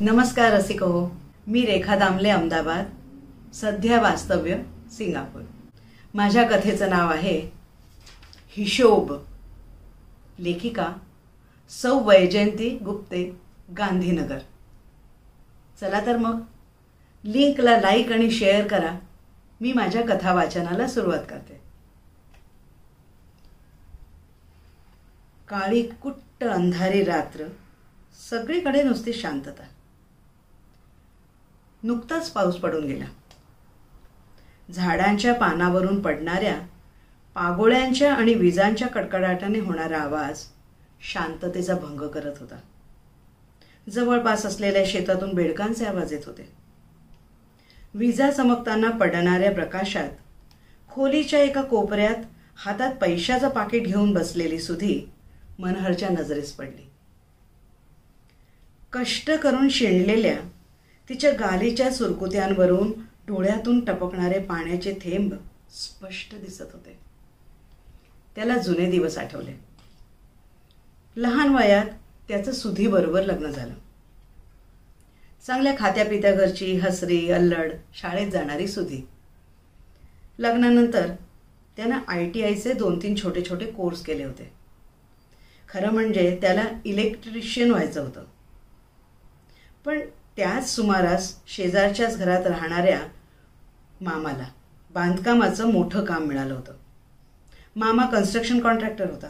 नमस्कार रसिक हो मी रेखा दामले अहमदाबाद. सध्या वास्तव्य सिंगापूर. माझ्या कथेचं नाव आहे हिशोब. लेखिका सौ वैजयंती गुप्ते गांधीनगर. चला तर मग लिंकला लाईक आणि शेअर करा. मी माझ्या कथा वाचनाला सुरुवात करते. काळी कुट्ट अंधारी रात्र सगळीकडे नुसती शांतता. नुकताच पाऊस पडून गेला. झाडांच्या पानावरून पडणाऱ्या पागोळ्यांच्या आणि विजांच्या कडकडाटाने होणारा आवाज शांततेचा भंग करत होता. जवळपास असलेल्या शेतातून बेडकांचे आवाज येत होते. विजा चमकताना पडणाऱ्या प्रकाशात खोलीच्या एका कोपऱ्यात हातात पैशाचं पाकिट घेऊन बसलेली सुधी मनहरच्या नजरेस पडली. कष्ट करून शिणलेल्या तिच्या गालीच्या सुरकुत्यांवरून डोळ्यातून टपकणारे पाण्याचे थेंब स्पष्ट दिसत होते. त्याला जुने दिवस आठवले. लहान वयात त्याचं सुधीबरोबर लग्न झालं. चांगल्या खात्यापित्या घरची हसरी अल्लड शाळेत जाणारी सुधी. लग्नानंतर त्यानं आय टी आयचे दोन तीन छोटे छोटे कोर्स केले होते. खरं म्हणजे त्याला इलेक्ट्रिशियन व्हायचं होतं. पण त्याच सुमारास शेजारच्याच घरात राहणाऱ्या मामाला बांधकामाचं मोठं काम मिळालं होतं. मामा कन्स्ट्रक्शन कॉन्ट्रॅक्टर होता.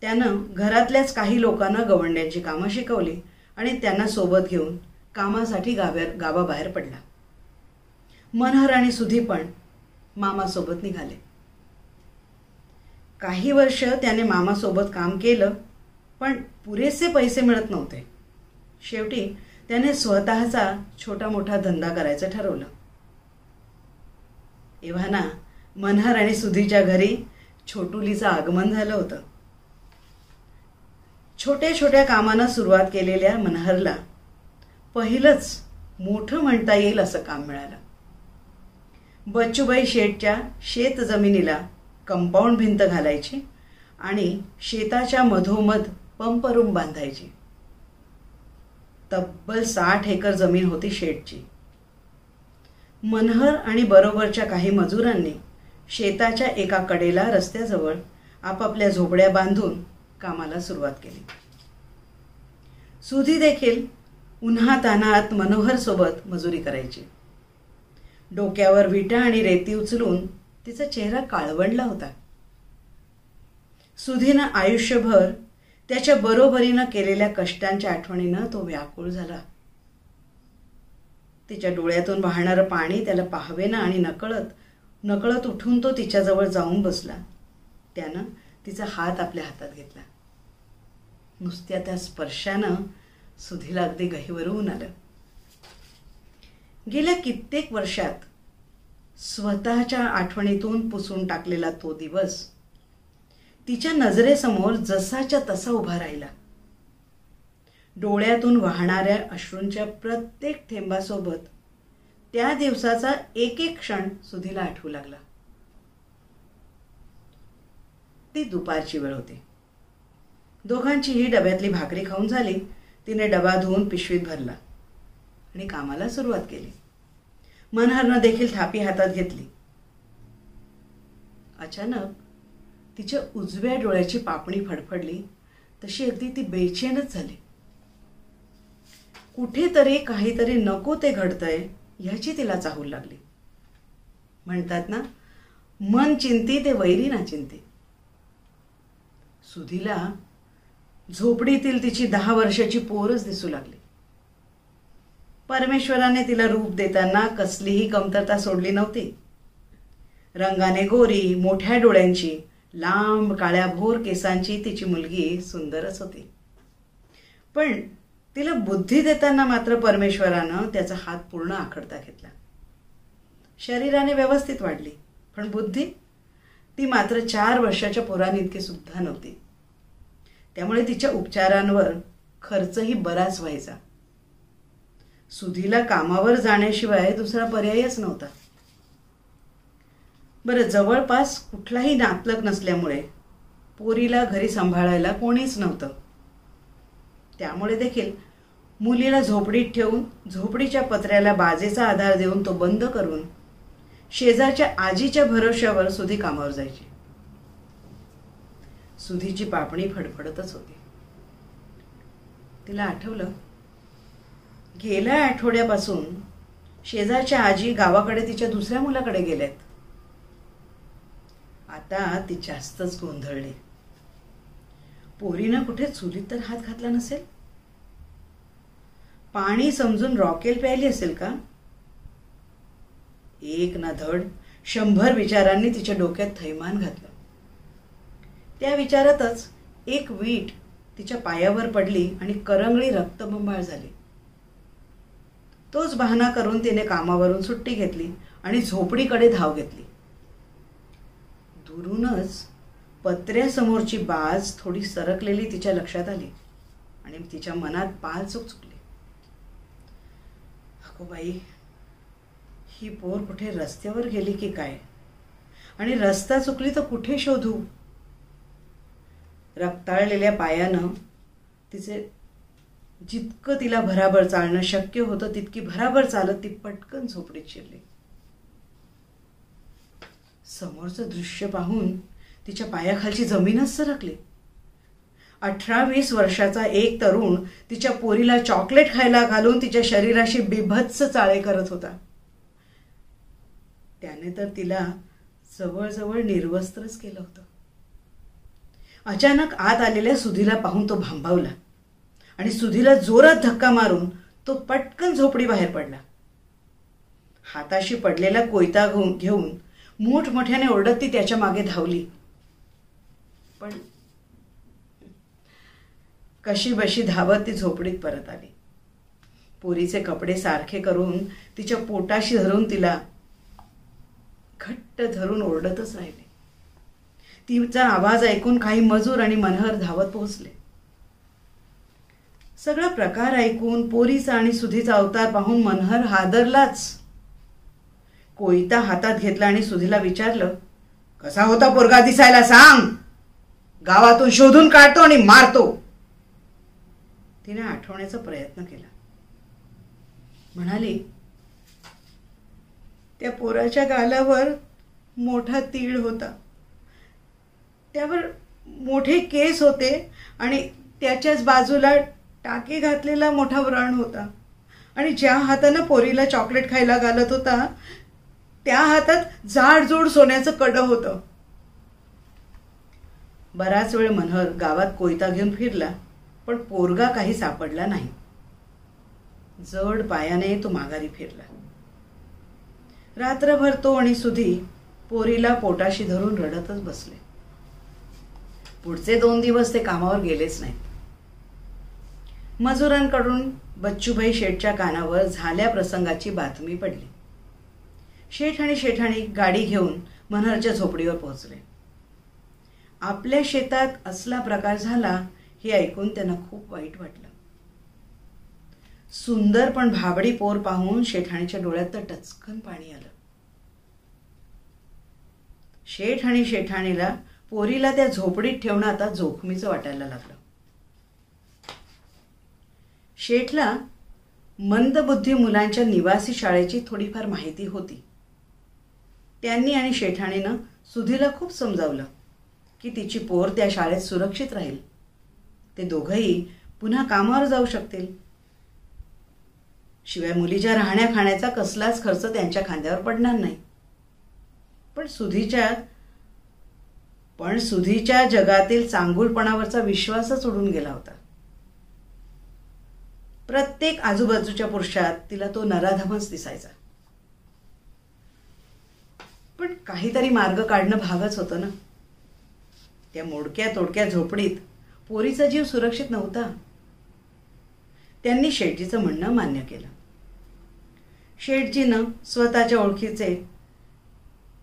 त्यानं घरातल्याच काही लोकांना गवंड्यांची कामं शिकवली आणि त्यांना सोबत घेऊन कामासाठी गाव्या गावाबाहेर पडला. मनहर आणि सुधी पण मामासोबत निघाले. काही वर्ष त्याने मामासोबत काम केलं पण पुरेसे पैसे मिळत नव्हते. शेवटी त्याने स्वतःचा छोटा मोठा धंदा करायचं ठरवलं. एव्हाना मनहर आणि सुधीच्या घरी छोटुलीचं आगमन झालं होतं. छोट्या छोट्या कामानं सुरुवात केलेल्या मनहरला पहिलंच मोठं म्हणता येईल असं काम मिळालं. बच्चूबाई शेठच्या शेत जमिनीला कंपाऊंड भिंत घालायची आणि शेताच्या मधोमध पंप रूम बांधायची. तब्बल साठ एकर जमीन होती शेठची. मनहर आणि बरोबरच्या काही मजुरांनी शेताच्या एका कडेला रस्त्याजवळ आपापल्या झोपड्या बांधून कामाला सुरुवात केली. सुधी देखील उन्हा तान्हात मनोहर सोबत मजुरी करायची. डोक्यावर विटा आणि रेती उचलून तिचा चेहरा काळवंडला होता. सुधीनं आयुष्यभर त्याच्या बरोबरीनं केलेल्या कष्टांच्या आठवणीनं तो व्याकुळ झाला. तिच्या डोळ्यातून वाहणारं पाणी त्याला पाहवेना आणि नकळत नकळत उठून तो तिच्याजवळ जाऊन बसला. त्यानं तिचा हात आपल्या हातात घेतला. नुसत्या त्या स्पर्शानं सुधीला अगदी गहीवरून आलं. गेल्या कित्येक वर्षात स्वतःच्या आठवणीतून पुसून टाकलेला तो दिवस तिच्या नजरेसमोर जसाच्या तसा उभा राहिला. डोळ्यातून वाहणाऱ्या अश्रूंच्या प्रत्येक थेंबासोबत त्या दिवसाचा एक एक क्षण सुधीला आठवू लागला. ती दुपारची वेळ होती. दोघांचीही डब्यातली भाकरी खाऊन झाली तिने डबा धुवून पिशवीत भरला आणि कामाला सुरुवात केली. मनहरनं देखील थापी हातात घेतली. अचानक तिच्या उजव्या डोळ्याची पापणी फडफडली. तशी अगदी ती बेचैनच झाली. कुठेतरी काहीतरी नको ते घडतंय ह्याची तिला चाहूल लागली. म्हणतात ना मन चिंती ते वैरी ना चिंती. सुधीला झोपडीतील तिची दहा वर्षाची पोरच दिसू लागली. परमेश्वराने तिला रूप देताना कसलीही कमतरता सोडली नव्हती. रंगाने गोरी मोठ्या डोळ्यांची लांब काळ्याभोर केसांची तिची मुलगी सुंदरच होती. पण तिला बुद्धी देताना मात्र परमेश्वरानं त्याचा हात पूर्ण आखडता घेतला. शरीराने व्यवस्थित वाढली पण बुद्धी? ती मात्र चार वर्षाच्या पोरांइतकी सुद्धा नव्हती. त्यामुळे तिच्या उपचारांवर खर्चही बराच व्हायचा. सुधीला कामावर जाण्याशिवाय दुसरा पर्यायच नव्हता. बरं जवळपास कुठलाही नातलग नसल्यामुळे पोरीला घरी सांभाळायला कोणीच नव्हतं. त्यामुळे देखील मुलीला झोपडीत ठेवून झोपडीच्या पत्र्याला बाजेचा आधार देऊन तो बंद करून शेजारच्या आजीच्या भरोश्यावर सुधी कामावर जायची. सुधीची पापणी फडफडतच होती. तिला आठवलं गेल्या आठवड्यापासून शेजारच्या आजी गावाकडे तिच्या दुसऱ्या मुलाकडे गेल्यात. आता ती जास्तच गोंधळली. पोरीनं कुठे चुलीत तर हात घातला नसेल? पाणी समजून रॉकेल प्यायली असेल का? एक ना धड शंभर विचारांनी तिच्या डोक्यात थैमान घातलं. त्या विचारातच एक वीट तिच्या पायावर पडली आणि करंगळी रक्तबंबाळ झाली. तोच बहाणा करून तिने कामावरून सुट्टी घेतली आणि झोपडीकडे धाव घेतली. दुरूनच पत्र्यासमोरची बाज थोडी सरकलेली तिच्या लक्षात आली आणि तिच्या मनात पाल चूक चुकली. अगो बाई ही पोर कुठे रस्त्यावर गेली की काय? आणि रस्ता चुकली तर कुठे शोधू? रक्ताळलेल्या पायानं तिचे जितकं तिला भराभर चालणं शक्य होतं तितकी भराभर चालत ती पटकन झोपडीत शिरली. समोरचं दृश्य पाहून तिच्या पायाखालची जमीनच सरकली. अठरा वीस वर्षाचा एक तरुण तिच्या पोरीला चॉकलेट खायला घालून तिच्या शरीराशी बिभत्स चाळे करत होता. त्याने तर तिला जवळजवळ निर्वस्त्रच केलं होतं. अचानक आत आलेल्या सुधीला पाहून तो भांबावला आणि सुधीला जोरात धक्का मारून तो पटकन झोपडी बाहेर पडला. हाताशी पडलेला कोयता घेऊन मोठमोठ्याने ओरडत ती त्याच्यामागे धावली. पण कशी बशी धावत ती झोपडीत परत आली. पोरीचे कपडे सारखे करून तिच्या पोटाशी धरून तिला घट्ट धरून ओरडतच राहिले. तिचा आवाज ऐकून काही मजूर आणि मनहर धावत पोहोचले. सगळा प्रकार ऐकून पोरीचा आणि सुधीचा अवतार पाहून मनहर हादरलाच. कोयता हातात घेतला आणि सुधीला विचारलं कसा होता पोरगा दिसायला सांग. गावातून शोधून काढतो आणि मारतो. तिने आठवण्याचा प्रयत्न केला. म्हणाली त्या पोराच्या गालावर मोठा तीळ होता. त्यावर मोठे केस होते आणि त्याच्याच बाजूला टाके घातलेला मोठा व्रण होता. आणि ज्या हातानं पोरीला चॉकलेट खायला घालत होता त्या हातात जाडजोड सोन्याचं कडं होतं. बराच वेळ मनहर गावात कोयता घेऊन फिरला पण पोरगा काही सापडला नाही. जड पायाने तो माघारी फिरला. रात्रभर तो आणि सुधी पोरीला पोटाशी धरून रडतच बसले. पुढचे दोन दिवस ते कामावर गेलेच नाहीत. मजुरांकडून बच्चूभाई शेठच्या कानावर झाल्या प्रसंगाची बातमी पडली. शेठ आणि शेठाणी गाडी घेऊन मनहरच्या झोपडीवर पोहोचले. आपल्या शेतात असला प्रकार झाला हे ऐकून त्यांना खूप वाईट वाटलं. सुंदर पण भाबडी पोर पाहून शेठाणीच्या डोळ्यात तर टचकन पाणी आलं. शेठ आणि शेठाणीला पोरीला त्या झोपडीत ठेवणं आता जोखमीचं वाटायला लागलं. शेठला मंदबुद्धी मुलांच्या निवासी शाळेची थोडीफार माहिती होती. त्यांनी आणि शेठाणीनं सुधीला खूप समजावलं की तिची पोर त्या शाळेत सुरक्षित राहील. ते दोघंही पुन्हा कामावर जाऊ शकतील. शिवाय मुलीच्या राहण्या खाण्याचा कसलाच खर्च त्यांच्या खांद्यावर पडणार नाही. पण सुधीच्या पण सुधीच्या जगातील चांगुलपणावरचा विश्वासच उडून गेला होता. प्रत्येक आजूबाजूच्या पुरुषात तिला तो नराधमच दिसायचा. पण काहीतरी मार्ग काढणं भागच होतं ना. त्या मोडक्या तोडक्या झोपडीत पोरीचा जीव सुरक्षित नव्हता. त्यांनी शेटजीचं म्हणणं मान्य केलं. शेटजीनं स्वतःच्या ओळखीचे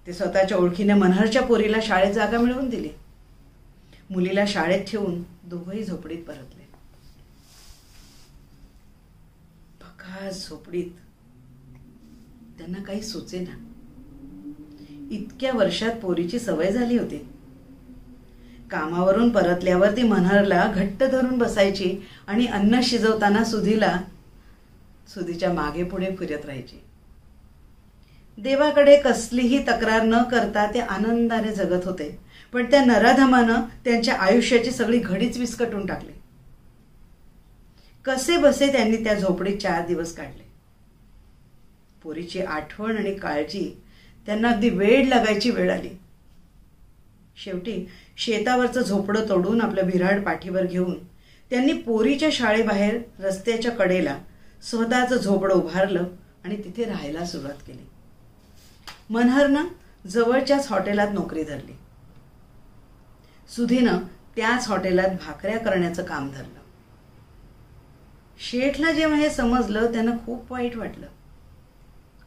ते स्वतःच्या ओळखीने मनहरच्या पोरीला शाळेत जागा मिळवून दिली. मुलीला शाळेत ठेवून दोघंही झोपडीत परतले. झोपडीत त्यांना काही सुचेना. इतक्या वर्षात पोरीची सवय झाली होती. कामावरून परतल्यावर ती मनहरला घट्ट धरून बसायची आणि अन्न शिजवताना सुधीला सुधीच्या मागे पुढे फिरत राहायची. देवाकडे कसलीही तक्रार न करता ते आनंदाने जगत होते पण त्या नराधमानं त्यांच्या आयुष्याची सगळी घडीच विस्कटून टाकली. कसे बसे त्यांनी त्या झोपडीत चार दिवस काढले. पोरीची आठवण आणि काळजी त्यांना अगदी वेळ लागायची वेळ आली. शेवटी शेतावरचं झोपडं तोडून आपलं बिराड पाठीवर घेऊन त्यांनी पोरीच्या शाळेबाहेर रस्त्याच्या कडेला स्वतःचं झोपडं उभारलं आणि तिथे राहायला सुरुवात केली. मनहरनं जवळच्याच हॉटेलात नोकरी धरली. सुधीनं त्याच हॉटेलात भाकऱ्या करण्याचं काम धरलं. शेठला जेव्हा हे समजलं त्यांना खूप वाईट वाटलं.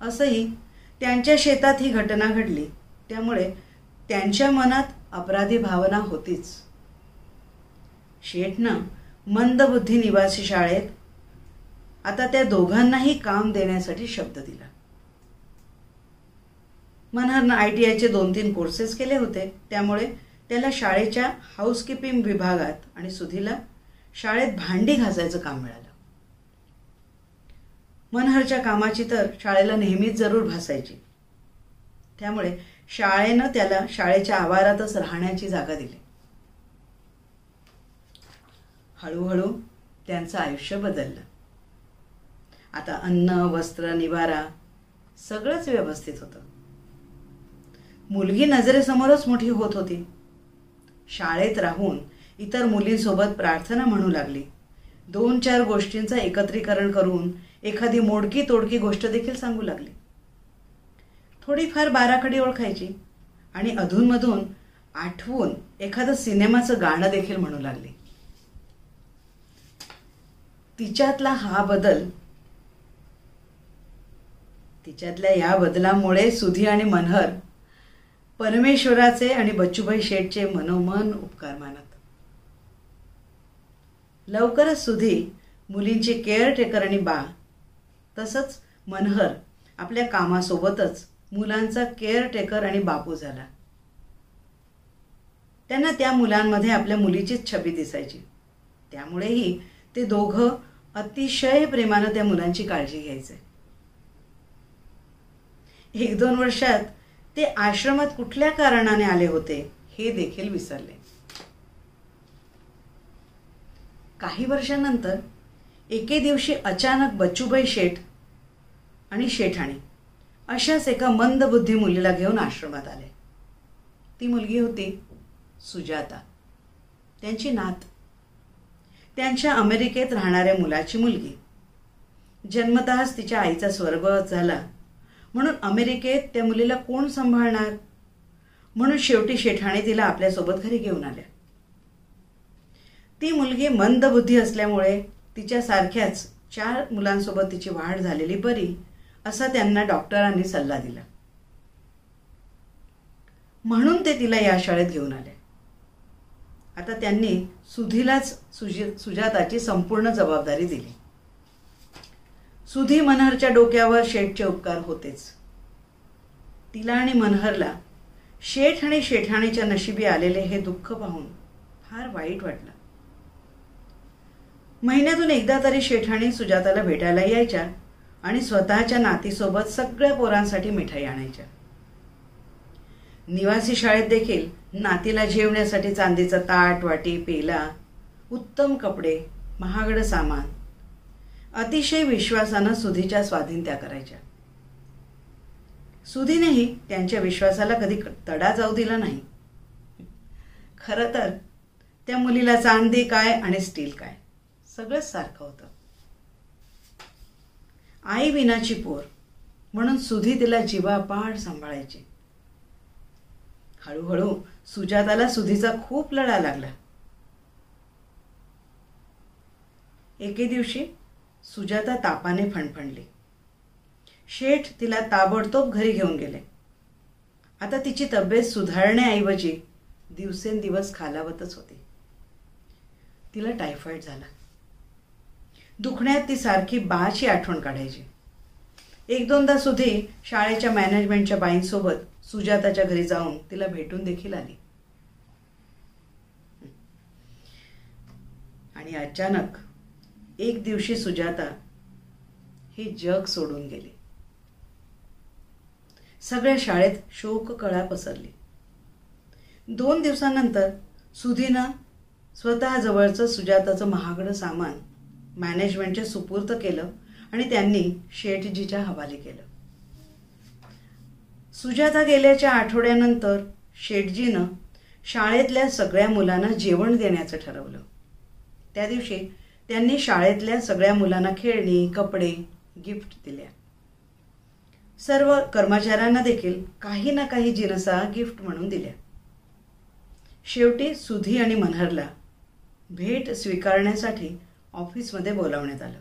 असंही त्यांच्या शेतात ही घटना घडली. त्यामुळे त्यांच्या मनात अपराधी भावना होतीच. शेठनं मंदबुद्धी निवासी शाळेत आता त्या दोघांनाही काम देण्यासाठी शब्द दिला. मनहरनं आय टी आयचे दोन तीन कोर्सेस केले होते. त्यामुळे त्याला शाळेच्या हाऊसकीपिंग विभागात आणि सुधीला शाळेत भांडी घासायचं काम मिळालं. मनहरच्या कामाची तर शाळेला नेहमीच जरूर भासायची. त्यामुळे शाळेनं त्याला शाळेच्या आवारातच राहण्याची जागा दिली. हळूहळू त्यांचं आयुष्य बदललं. आता अन्न वस्त्र निवारा सगळंच व्यवस्थित होतं. मुलगी नजरेसमोरच मोठी होत होती. शाळेत राहून इतर मुलींसोबत प्रार्थना म्हणू लागली. दोन चार गोष्टींचं एकत्रीकरण करून एखादी मोडकी तोडकी गोष्ट देखील सांगू लागली. थोडीफार बाराखडी ओळखायची आणि अधूनमधून आठवून एखादं सिनेमाचं गाणं देखील म्हणू लागली. तिच्यातला हा बदल तिच्यातल्या या बदलामुळे सुधी आणि मनहर परमेश्वराचे आणि बच्चूभाई शेठचे मनोमन उपकार मानत. लवकरच सुधी मुलींची केअर टेकर आणि बा तसंच मनहर आपल्या कामासोबतच मुलांचा केअर टेकर आणि बापू झाला. त्यांना त्या मुलांमध्ये आपल्या मुलीचीच छबी दिसायची. त्यामुळेही ते दोघं अतिशय प्रेमानं त्या मुलांची काळजी घ्यायचे. एक दोन वर्षात ते आश्रमात कुठल्या कारणाने आले होते हे देखील विसरले. काही वर्षानंतर एके दिवशी अचानक बच्चूबाई शेठ आणि शेठाणी अशाच एका मंदबुद्धी मुलीला घेऊन आश्रमात आले. ती मुलगी होती सुजाता. त्यांची नात. त्यांच्या अमेरिकेत राहणाऱ्या मुलाची मुलगी. जन्मतःच तिच्या आईचा स्वर्ग झाला. म्हणून अमेरिकेत त्या मुलीला कोण सांभाळणार? म्हणून शेवटी शेठाणे तिला आपल्यासोबत घरी घेऊन आल्या. ती मुलगी मंदबुद्धी असल्यामुळे तिच्या सारख्याच चार मुलांसोबत तिची वाढ झालेली बरी असा त्यांना डॉक्टरांनी सल्ला दिला. म्हणून ते तिला या शाळेत घेऊन आले. आता त्यांनी सुधीलाच सुजी सुजाताची संपूर्ण जबाबदारी दिली. सुधी मनहरच्या डोक्यावर शेठचे उपकार होतेच. तिला आणि मनहरला शेठ आणि शेठाणीच्या नशिबी आलेले हे दुःख पाहून फार वाईट वाटलं. महिन्यातून एकदा तरी शेठाणी सुजाताला भेटायला यायच्या आणि स्वतःच्या नातीसोबत सगळ्या पोरांसाठी मिठाई आणायच्या. निवासी शाळेत देखील नातीला जेवण्यासाठी चांदीचा ताट वाटी पेला उत्तम कपडे महागड सामान अतिशय विश्वासानं सुधीच्या स्वाधीन त्या करायच्या. सुधीनेही त्यांच्या विश्वासाला कधी तडा जाऊ दिला नाही. खरं तर त्या मुलीला चांदी काय आणि स्टील काय? सगळंच सारखं होतं. आई विनाची पोर म्हणून सुधी तिला जीवापाड सांभाळायची. हळूहळू सुजाताला सुधीचा खूप लढा लागला. एके दिवशी सुजाता तापाने फणफणली. शेठ तिला ताबडतोब घरी घेऊन गेले. आता तिची तब्येत सुधारण्याऐवजी दिवसेंदिवस खालावतच होती. तिला टायफॉईड झाला. दुखण्यात ती सारखी बाची आठवण काढायची. एक दोनदा सुधी शाळेच्या मॅनेजमेंटच्या बाईंसोबत सुजाताच्या घरी जाऊन तिला भेटून देखील आली. आणि अचानक एक दिवशी सुजाता हे जग सोडून गेली. सगळ्या शाळेत शोक कळा पसरली. दोन दिवसानंतर सुधीनं स्वतःजवळचं सुजाताचं महागडं सामान मॅनेजमेंटच्या सुपूर्त केलं आणि त्यांनी शेठजीच्या हवाले केलं. सुजाता गेल्याच्या आठवड्यानंतर शेठजीनं शाळेतल्या सगळ्या मुलांना जेवण देण्याचं ठरवलं. त्या दिवशी त्यांनी शाळेतल्या सगळ्या मुलांना खेळणी कपडे गिफ्ट दिल्या सर्व कर्मचाऱ्यांना देखील काही ना काही जिनसा गिफ्ट म्हणून दिल्या. शेवटी सुधी आणि मनहरला भेट स्वीकारण्यासाठी ऑफिसमध्ये बोलावण्यात आलं.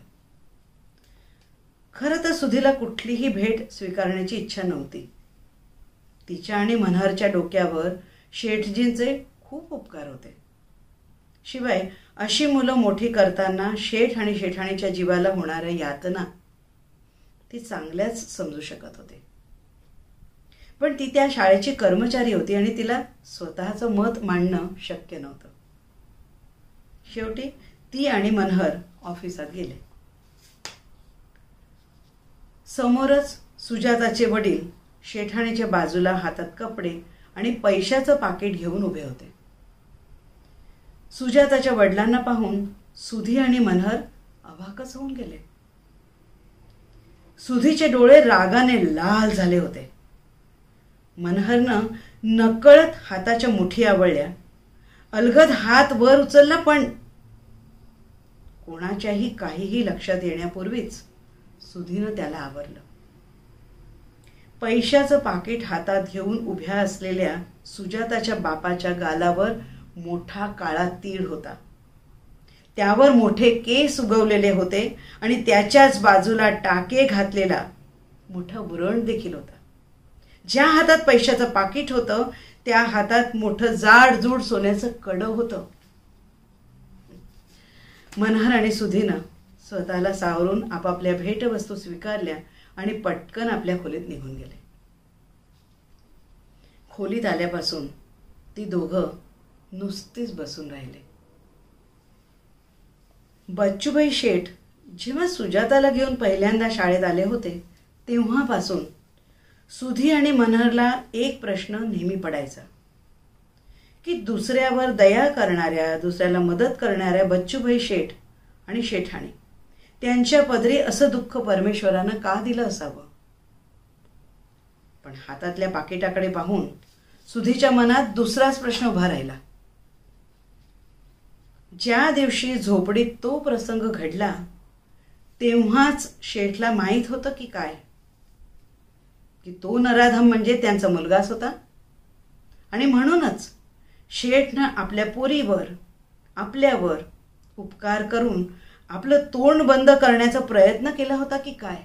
खरं तर सुधीला कुठलीही भेट स्वीकारण्याची इच्छा नव्हती. तिच्या आणि मनहरच्या डोक्यावर शेठजींचे खूप उपकार होते. शिवाय अशी मुलं मोठी करताना शेठ आणि शेठाणीच्या जीवाला होणाऱ्या यातना ती चांगल्याच समजू शकत होते. पण ती त्या शाळेची कर्मचारी होती आणि तिला स्वतःचं मत मांडणं शक्य नव्हतं. शेवटी ती आणि मनहर ऑफिसात गेले. समोरच सुजाताचे वडील शेठाणीच्या बाजूला हातात कपडे आणि पैशाचं पाकिट घेऊन उभे होते. सुजाताच्या वडिलांना पाहून सुधी आणि मनहर अभाकच होऊन गेले. सुधीचे डोळे रागाने लाल झाले होते. मनहरनं नकळत हाताच्या मुठी आवळल्या. अलगद हात वर उचलला पण कोणाच्याही काहीही लक्षात येण्यापूर्वीच सुधीनं त्याला आवरलं. पैशाचं पाकिट हातात घेऊन उभ्या असलेल्या सुजाताच्या बापाच्या गालावर मोठा काळा तीळ होता. त्यावर मोठे केस उगवलेले होते आणि त्याच्याच बाजूला टाके घातलेला मोठा वरण देखील होता. ज्या हातात पैशाचं पाकिट होतं त्या हातात मोठं जाडजूड सोन्याचं कडं होतं. मनहर आणि सुधीनं स्वतःला सावरून आपापल्या भेटवस्तू स्वीकारल्या आणि पटकन आपल्या खोलीत निघून गेले. खोलीत आल्यापासून ती दोघं नुसतीच बसून राहिले. बच्चूबाई शेठ जेव्हा सुजाताला घेऊन पहिल्यांदा शाळेत आले होते तेव्हापासून सुधी आणि मनहरला एक प्रश्न नेहमी पडायचा. की दुसऱ्यावर दया करणाऱ्या दुसऱ्याला मदत करणाऱ्या बच्चूभाई शेठ आणि शेठाणी. त्यांच्या पदरी असं दुःख परमेश्वरानं का दिलं असावं? पण हातातल्या पाकिटाकडे पाहून सुधीच्या मनात दुसराच प्रश्न उभा राहिला. ज्या दिवशी झोपडीत तो प्रसंग घडला तेव्हाच शेठला माहीत होतं की काय? की तो नराधम म्हणजे त्यांचा मुलगाच होता? आणि म्हणूनच शेठनं आपल्या पोरीवर आपल्यावर उपकार करून आपलं तोंड बंद करण्याचा प्रयत्न केला होता की काय?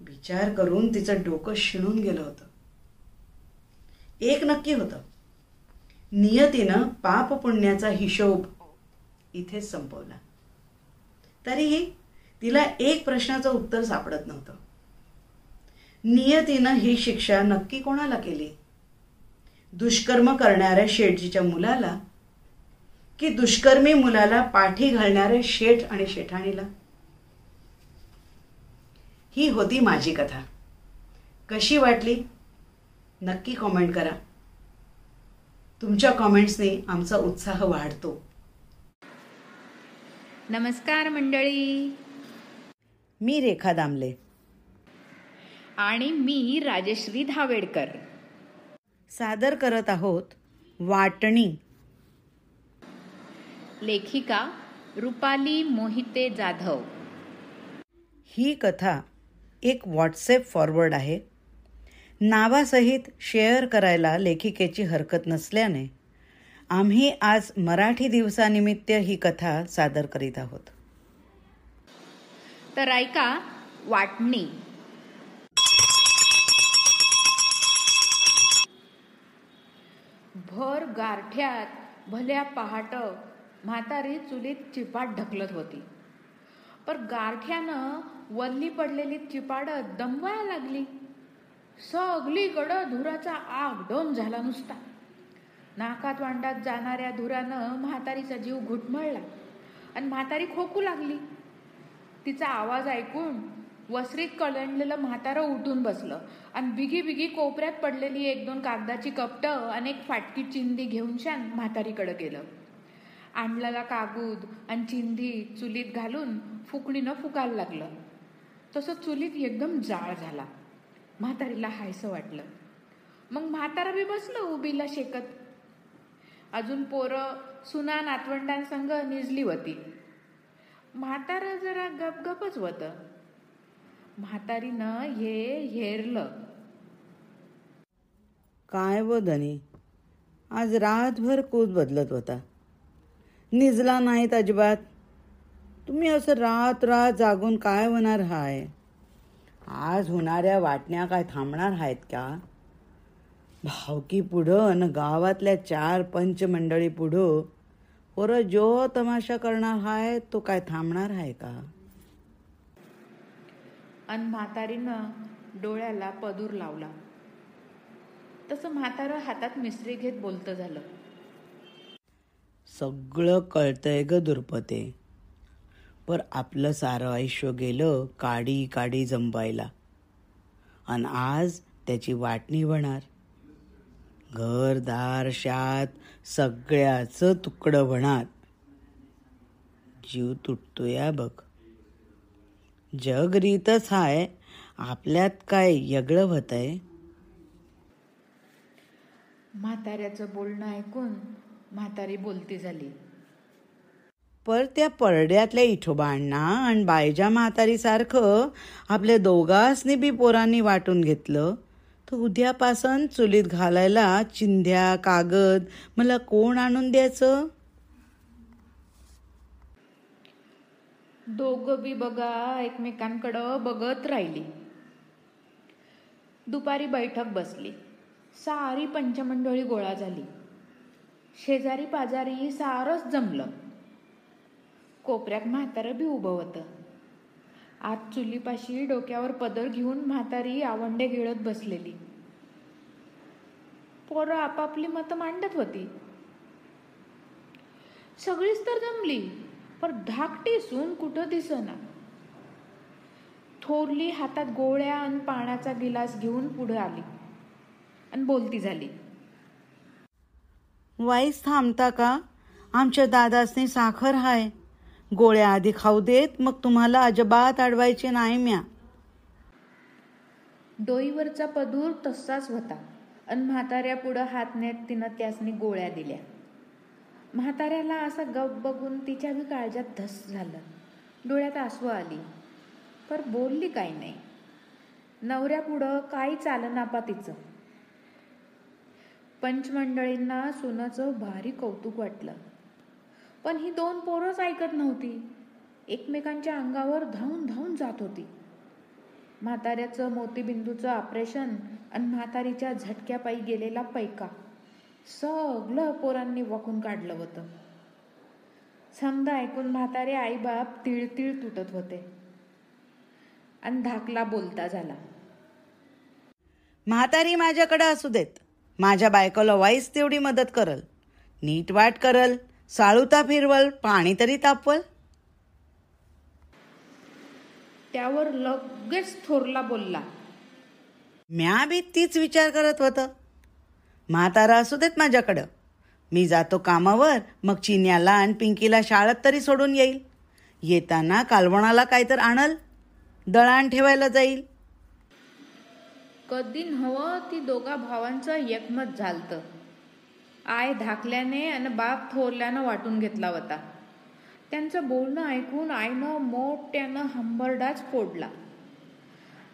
विचार करून तिचं डोकं शिणून गेलं होतं. एक नक्की होतं. नियतीनं पाप पुण्याचा हिशोब इथेच संपवला. तरीही तिला एक प्रश्नाचं उत्तर सापडत नव्हतं. नियतीनं ही शिक्षा नक्की कोणाला केली? दुष्कर्म करणाऱ्या शेठजीच्या मुलाला की दुष्कर्मी मुलाला पाठी घालणारे शेठ आणि शेठाणीला? ही होती माझी कथा. कशी वाटली? नक्की कॉमेंट करा. तुमच्या कॉमेंट्सने आमचा उत्साह वाढतो. नमस्कार मंडळी. मी रेखा दामले. आणि मी राजश्री धावेडकर. सादर करत आहोत वाटणी. लेखिका रुपाली मोहिते जाधव. ही कथा एक व्हॉट्सॲप फॉरवर्ड आहे. नावासहित शेअर करायला लेखिकेची हरकत नसल्याने आम्ही आज मराठी दिवसानिमित्त ही कथा सादर करीत आहोत. तर ऐका वाटणी. भर गारठ्यात भल्या पहाट म्हातारी चुलीत चिपाट ढकलत होती. पर गारठ्यानं वल्ली पडलेली चिपाड दमवायला लागली. सगळीकडं धुराचा आग डोन झाला नुसता. नाकात वांडात जाणाऱ्या धुरानं म्हातारीचा जीव घुटमळला आणि म्हातारी खोकू लागली. तिचा आवाज ऐकून वसरीत कळंडलेलं म्हातारं उठून बसलं. आणि बिगी बिगी कोपऱ्यात पडलेली एक दोन कागदाची कपटं आणि एक फाटकी चिंदी घेऊन शान म्हातारीकडं गेलं. आणलेला कागूद आणि चिंधी चुलीत घालून फुकणीनं फुकायला लागलं. तसं चुलीत एकदम जाळ झाला. म्हातारीला हायसं वाटलं. मग म्हातारा बी बसलं उबीला शेकत. अजून पोरं सुना नातवंडांसंग निजली होती. म्हातारं जरा गपगपच होतं. म्हातारीनं हे हेरलं. काय व धनी? आज रातभर कोच बदलत होता. निजला नाहीत अजिबात. तुम्ही असं रात रात जागून काय होणार हाय? आज होणाऱ्या वाटण्या काय थांबणार आहेत का? भावकी पुढं आणि गावातल्या चार पंचमंडळी पुढं पोरं जो तमाशा करणार हाय तो काय थांबणार आहे का? आणि म्हातारीनं डोळ्याला पदूर लावला. तसं म्हातारं हातात मिसरी घेत बोलतं झालं. सगळं कळतंय ग दुर्पते. पर आपलं सारं आयुष्य गेलं काडी काडी जंपायला आणि आज त्याची वाटणी होणार घरदार शात सगळ्याचं तुकडं होणार जीव तुटतोया बघ. जग रीतच हाय आपल्यात काय यगळं होतंय म्हाताऱ्याचं बोलणं ऐकून म्हातारी बोलती झाली. पर त्या परड्यातल्या इठोबांना आणि बायजा म्हातारीसारखं आपल्या दोघांसनी बी पोरांनी वाटून घेतलं. तर उद्यापासून चुलीत घालायला चिंध्या कागद मला कोण आणून द्यायचं? दोघं बी बघा एकमेकांकडं बघत राहिली. दुपारी बैठक बसली. सारी पंचमंडळी गोळा झाली. शेजारी पाजारी सारच जमलं. कोपऱ्यात म्हातारं बी उभं होतं. आत चुलीपाशी डोक्यावर पदर घेऊन म्हातारी आवंडे गिळत बसलेली. पोरं आपापली मतं मांडत होती. सगळीच तर जमली. पर धाकटी सून कुठं दिसना? थोरली हातात गोळ्या आणि पाण्याचा गिलास घेऊन पुढे आली आणि बोलती झाली वाईस थांबता का? आमच्या दादासनी साखर हाय. गोळ्या आधी खाऊ देत मग तुम्हाला अजिबात अडवायचे नाही म्या. डोईवरचा पदूर तसाच होता आणि म्हाताऱ्या पुढं हात नेत तिनं त्यासनी गोळ्या दिल्या. म्हाताऱ्याला असा गप बघून तिच्या बी काळजात धस झालं. डोळ्यात आसू आली. पर बोलली काही नाही. नवऱ्या पुढं काही चालनापा तिचं. पंचमंडळींना सुनाचं भारी कौतुक वाटलं. पण ही दोन पोरंच ऐकत नव्हती. एकमेकांच्या अंगावर धावून धावून जात होती. म्हाताऱ्याचं मोतीबिंदूचं ऑपरेशन आणि म्हातारीच्या झटक्यापायी गेलेला पैका. सगळं पोरांनी वाकून काढलं होतं. समजा ऐकून म्हातारे आईबाप तिळतिळ तुटत होते. आणि धाकला बोलता झाला. म्हातारी माझ्याकडे असू देत. माझ्या बायकोला वाईस तेवढी मदत करल. नीट वाट करल. साळुता फिरवल. पाणी तरी तापवल. त्यावर लगेच थोरला बोलला. म्या बी तीच विचार करत होतं. म्हातारा असू देत माझ्याकडं. मी जातो कामावर मग चिन्याला आणि पिंकीला शाळेत तरी सोडून येईल. येताना कालवणाला काय तर आणल दळण ठेवायला जाईल. कधी हवं ती दोघा भावांचं एकमत झालतं. आय धाकल्याने आणि बाप थोरल्यानं वाटून घेतला होता. त्यांचं बोलणं ऐकून आईनं मोठ्यानं हंबरडाच फोडला.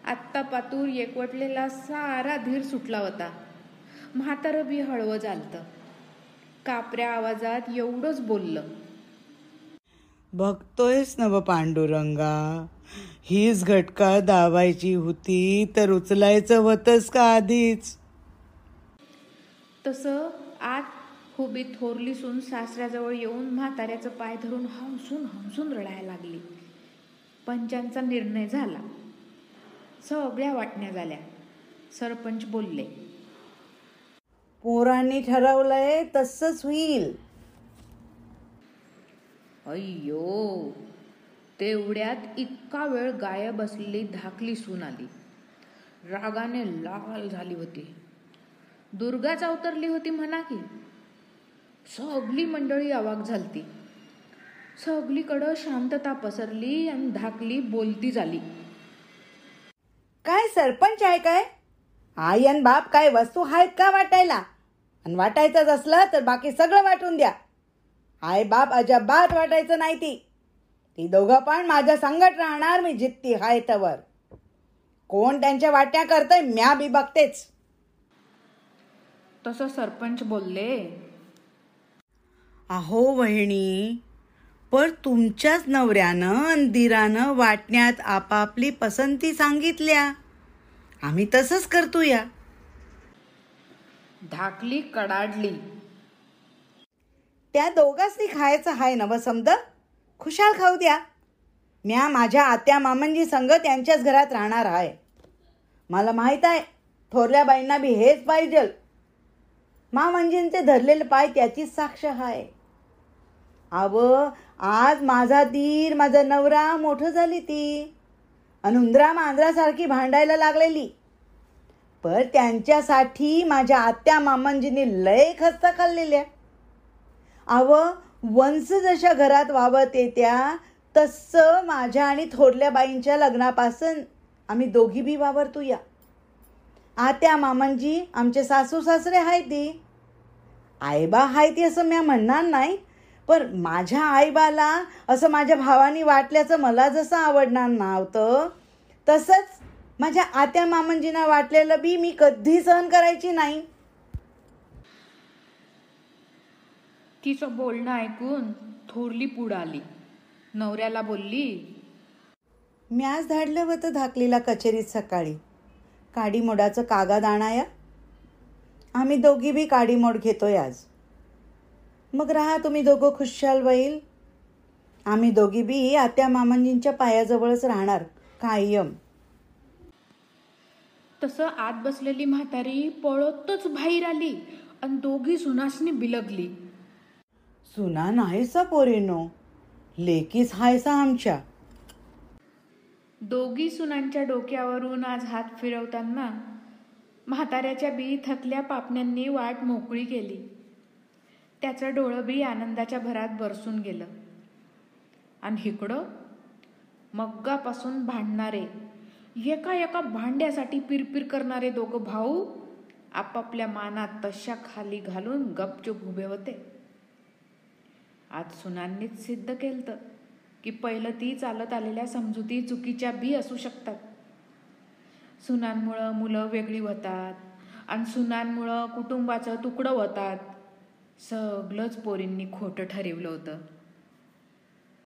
आत्ता पातूर एकवटलेला सारा धीर सुटला होता. म्हातारं बी हळवं झालतं. कापऱ्या आवाजात एवढंच बोललं. बघतोयस नव पांडुरंगा हीच घटका दावायची होती तर उचलायचं होतंस का आधीच? तसं आत हुबी थोरली सून सासऱ्याजवळ येऊन म्हाताऱ्याचं पाय धरून हमसून हमसून रडायला लागली. पंचांचा निर्णय झाला. सगळ्या वाटण्या झाल्या. सरपंच बोलले पोरांनी ठरवलंय तसंच होईल. अय्यो तेवढ्यात इतका वेळ गायब असलेली धाकली सून आली. रागाने लाल झाली होती. दुर्गाच अवतरली होती म्हणा की. सगळी मंडळी अवाक झालती. सगळीकडं शांतता पसरली आणि धाकली बोलती झाली. काय सरपंच आहे काय? आई आणि बाप काय वस्तू आहेत का वाटायला? आणि वाटायचंच असलं तर बाकी सगळं वाटून द्या. आई बाप अजाबात वाटायचं नाही ती. ती दोघं पण माझ्या संगट राहणार मी जित्ती हाय तवर. कोण त्यांच्या वाट्या करतंय म्या बी बघतेच. तसं सरपंच बोलले. अहो वहिनी पर तुमच्याच नवऱ्यानं आणि दिरानं वाटण्यात आपापली पसंती सांगितल्या. आम्ही तसंच करतो या धाकली कडाडली. त्या दोघांनी खायचं हाय नव समद? खुशाल खाऊ द्या. म्या माझ्या आत्या मामंजी संग त्यांच्याच घरात राहणार आहे मला माहीत आहे थोरल्या बाईंना बी हेच पाहिजे. मामंजींचे धरलेले पाय त्याचीच साक्ष आहे अव आज माझा दीर माझा नवरा मोठं झाली ती. अनुंद्रा मांजरासारखी भांडायला लागलेली. पण त्यांच्यासाठी माझ्या आत्या मामंजींनी लय खस्ता खाल्लेल्या अव वंश जशा घरात वावत येत्या तसं माझ्या आणि थोरल्या बाईंच्या लग्नापासून आम्ही दोघी बी वावरतो या आत्या मामांजी आमचे सासू सासरे आहेत ती. आईबा आहे ती असं मी म्हणणार नाही पण माझ्या आईबाला असं माझ्या भावानी वाटल्याचं मला जसं आवडणार नव्हतं तसंच माझ्या आत्या मामंजींना वाटलेलं बी मी कधी सहन करायची नाही. तिचं बोलणं ऐकून थोरली पुढं आली. नवऱ्याला बोलली म्याच धाडलं होतं धाकलीला कचेरीत सकाळी. काडीमोडाचं कागद आणाया आम्ही दोघी बी काडीमोड घेतोय आज. मग राहा तुम्ही दोघं खुशाल बैल. आम्ही दोघी बी आत्या मामांजींच्या पायाजवळच राहणार कायम. तसं आत बसलेली म्हातारी पळतच बाहेर आली आणि दोघी सुनासनी बिलगली. सुना नाहीसा पोरीनो. लेकीच हायसा आमच्या. दोघी सुनांच्या डोक्यावरून आज हात फिरवताना म्हाताऱ्याच्या बी थकल्या पापण्यांनी वाट मोकळी केली. त्याचं डोळं बी आनंदाच्या भरात बरसून गेलं. आणि हिकडं मग्गापासून भांडणारे एका एका भांड्यासाठी पिरपिर करणारे दोघं भाऊ आपापल्या मानात तशा खाली घालून गपचूप उभे होते. आज सुनांनीच सिद्ध केलं की पहिलं ती चालत आलेल्या समजुती चुकीच्या बी असू शकतात. सुनांमुळं मुलं वेगळी होतात आणि सुनांमुळं कुटुंबाचं तुकडं होतात. सगळंच पोरींनी खोटं ठरवलं होतं.